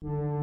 you